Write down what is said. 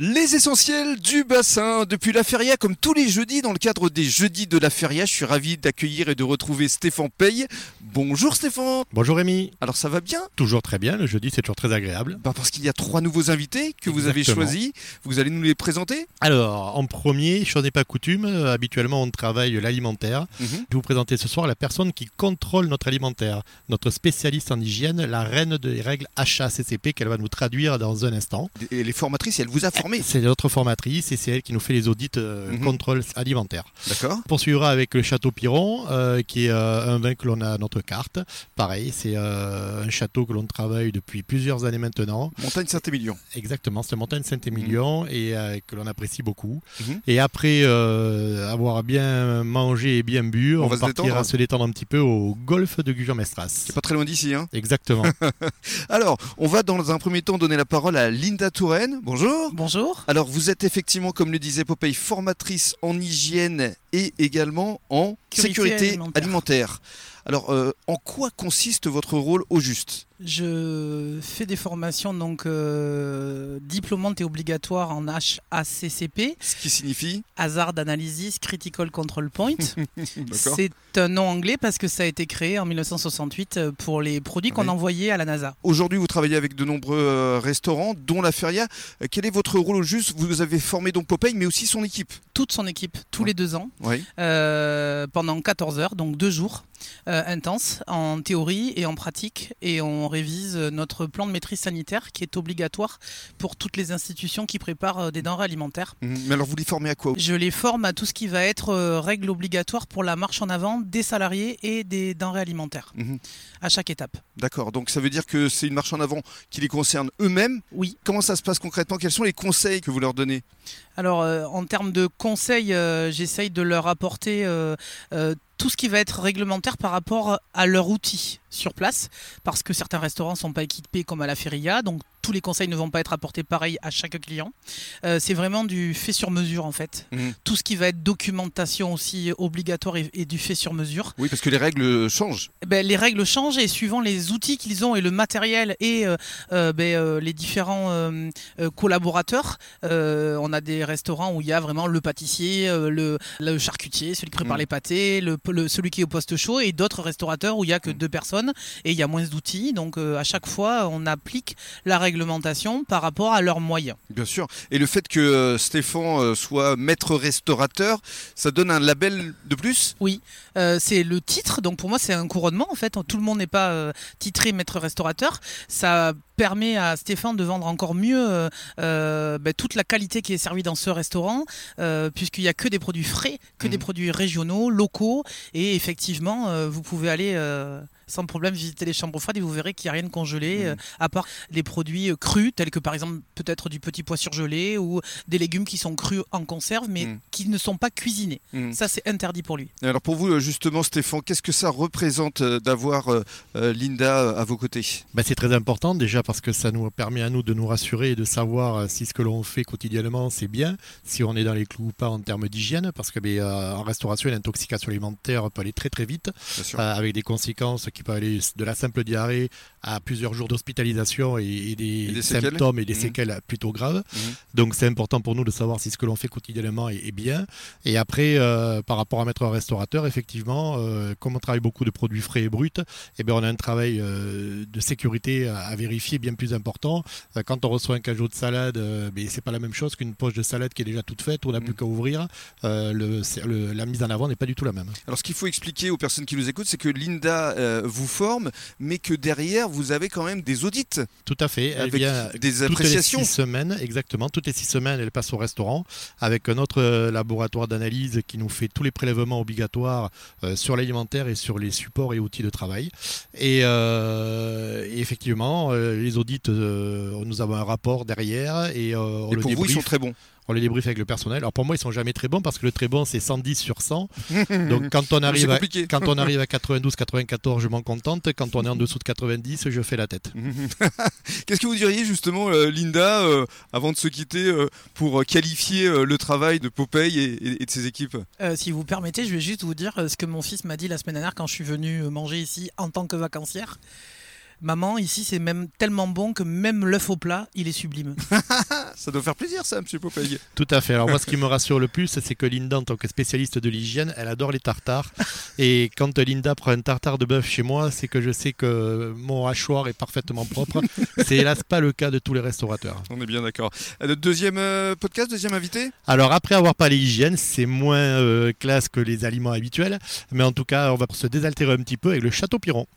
Les essentiels du bassin depuis la feria comme tous les jeudis dans le cadre des jeudis de la feria. Je suis ravi d'accueillir et de retrouver Stéphane Paye. Bonjour Stéphane. Bonjour Rémi. Alors ça va bien? Toujours très bien, le jeudi c'est toujours très agréable. bah Parce qu'il y a trois nouveaux invités que vous avez choisis. Vous allez nous les présenter? Alors, en premier, chose n'est pas coutume, euh, habituellement on travaille l'alimentaire. Mhm. Je vais vous présenter ce soir la personne qui contrôle notre alimentaire, notre spécialiste en hygiène, la reine des règles HACCP qu'elle va nous traduire dans un instant. Et les formatrices, elle vous a C'est notre formatrice et c'est elle qui nous fait les audits euh, Mhm. contrôle alimentaire. D'accord On poursuivra avec le Château Piron, euh, qui est euh, un vin que l'on a à notre carte. Pareil, c'est euh, un château que l'on travaille depuis plusieurs années maintenant. Montagne Saint-Émilion. Exactement, c'est Montagne Saint-Émilion et euh, que l'on apprécie beaucoup. Mhm. Et après euh, avoir bien mangé et bien bu, On on, va se partira détendre. se détendre un petit peu au golfe de Gujan-Mestras. C'est pas très loin d'ici. Hein Exactement. Alors, on va dans un premier temps donner la parole à Linda Touraine. Bonjour. Bonjour. Alors, vous êtes effectivement, comme le disait Popeye, formatrice en hygiène et également en Sécurité sécurité alimentaire. alimentaire. Alors, euh, en quoi consiste votre rôle au juste? Je fais des formations donc euh, diplômantes et obligatoires en HACCP, Ce qui signifie? Hazard Analysis Critical Control Point. C'est un nom anglais parce que ça a été créé en 1968 euh, pour les produits qu'on Oui. envoyait à la NASA. Aujourd'hui, vous travaillez avec de nombreux euh, restaurants, dont la Feria. Quel est votre rôle au juste? Vous avez formé donc Popeye, mais aussi son équipe? Toute son équipe, tous Ouais. les deux ans, Oui. Pendant 14 heures, donc deux jours euh, intenses en théorie et en pratique. Et on révise notre plan de maîtrise sanitaire qui est obligatoire pour toutes les institutions qui préparent euh, des denrées alimentaires. Mais alors, vous les formez à quoi Je les forme à tout ce qui va être euh, règle obligatoire pour la marche en avant des salariés et des denrées alimentaires Mhm. à chaque étape. D'accord. Donc, ça veut dire que c'est une marche en avant qui les concerne eux-mêmes. Oui. Comment ça se passe concrètement? Quels sont les conseils que vous leur donnez? Alors euh, en termes de conseils, j'essaye de leur apporter tout ce qui va être réglementaire par rapport à leur outil sur place, parce que certains restaurants ne sont pas équipés comme à la Feria, donc tous les conseils ne vont pas être apportés pareil à chaque client. Euh, c'est vraiment du fait sur mesure en fait. Mhm. Tout ce qui va être documentation aussi obligatoire et, et du fait sur mesure. Oui, parce que les règles changent. Eh ben, les règles changent et suivant les outils qu'ils ont et le matériel et euh, euh, ben, euh, les différents collaborateurs, on a des restaurants où il y a vraiment le pâtissier, le, le charcutier, celui qui prépare Mm. les pâtés, le, le- celui qui est au poste chaud et d'autres restaurateurs où il y a que Mm. deux personnes et il y a moins d'outils. Donc euh, à chaque fois, on applique la réglementation par rapport à leurs moyens. Bien sûr. Et le fait que euh, Stéphane euh, soit maître restaurateur, ça donne un label de plus? Euh, c'est le titre, donc pour moi c'est un couronnement en fait. Tout le monde n'est pas titré maître restaurateur. Ça permet à Stéphane de vendre encore mieux euh, euh, ben, toute la qualité qui est servie dans ce restaurant, euh, puisqu'il n'y a que des produits frais, que des Mhm. produits régionaux, locaux, et effectivement euh, vous pouvez aller euh, sans problème visiter les chambres froides et vous verrez qu'il n'y a rien de congelé, euh, à part les produits crus, tels que par exemple peut-être du petit pois surgelé ou des légumes qui sont crus en conserve, mais Mhm. qui ne sont pas cuisinés. Ça c'est interdit pour lui. Alors pour vous, justement, Stéphane, qu'est-ce que ça représente d'avoir Linda à vos côtés? Ben, c'est très important déjà parce que ça nous permet à nous de nous rassurer et de savoir euh, si ce que l'on fait quotidiennement c'est bien, si on est dans les clous ou pas en termes d'hygiène, parce que ben, euh, en restauration l'intoxication alimentaire peut aller très très vite, euh, avec des conséquences qui peuvent aller de la simple diarrhée à plusieurs jours d'hospitalisation et, et des, Et des séquelles. symptômes et des Mhm. séquelles plutôt graves. Mhm. Donc c'est important pour nous de savoir si ce que l'on fait quotidiennement est, est bien. Et après, euh, par rapport à mettre un restaurateur, effectivement, euh, comme on travaille beaucoup de produits frais et bruts, eh bien, on a un travail euh, de sécurité à, à vérifier bien plus important. Euh, quand on reçoit un cajot de salade, euh, ben, c'est pas la même chose qu'une poche de salade qui est déjà toute faite, où on n'a plus qu'à ouvrir. Euh, le- la mise en avant n'est pas du tout la même. Alors ce qu'il faut expliquer aux personnes qui nous écoutent, c'est que Linda vous forme, mais que derrière, vous avez quand même des audits Tout à fait. Elle avec vient des toutes les appréciations. six semaines, exactement. Toutes les six semaines, elle passe au restaurant avec un autre laboratoire d'analyse qui nous fait tous les prélèvements obligatoires sur l'alimentaire et sur les supports et outils de travail. Et, euh, effectivement, les audits, euh, nous avons un rapport derrière et euh, on Et le pour vous, ils sont très bons. On les débriefe avec le personnel. Alors pour moi, ils sont jamais très bons parce que le très bon, c'est 110 sur 100. Donc quand on arrive à, quand on arrive à 92, 94, je m'en contente. Quand on est en dessous de 90, je fais la tête. Qu'est-ce que vous diriez justement, euh, Linda, euh, avant de se quitter, euh, pour qualifier euh, le travail de Popeye et, et- et de ses équipes? Euh, si vous permettez, je vais juste vous dire ce que mon fils m'a dit la semaine dernière quand je suis venu manger ici en tant que vacancière. Maman, ici c'est même tellement bon que même l'œuf au plat, il est sublime. Ah, ça doit faire plaisir ça, monsieur Popeye. Tout à fait. Alors moi, ce qui me rassure le plus, c'est que Linda, en tant que spécialiste de l'hygiène, elle adore les tartares. Et quand Linda prend un tartare de bœuf chez moi, c'est que je sais que mon hachoir est parfaitement propre. C'est hélas pas le cas de tous les restaurateurs. On est bien d'accord. Euh, Deuxième euh, podcast, deuxième invité? Alors après avoir parlé hygiène, c'est moins euh, classe que les aliments habituels, mais en tout cas, on va se désaltérer un petit peu avec le Château Piron.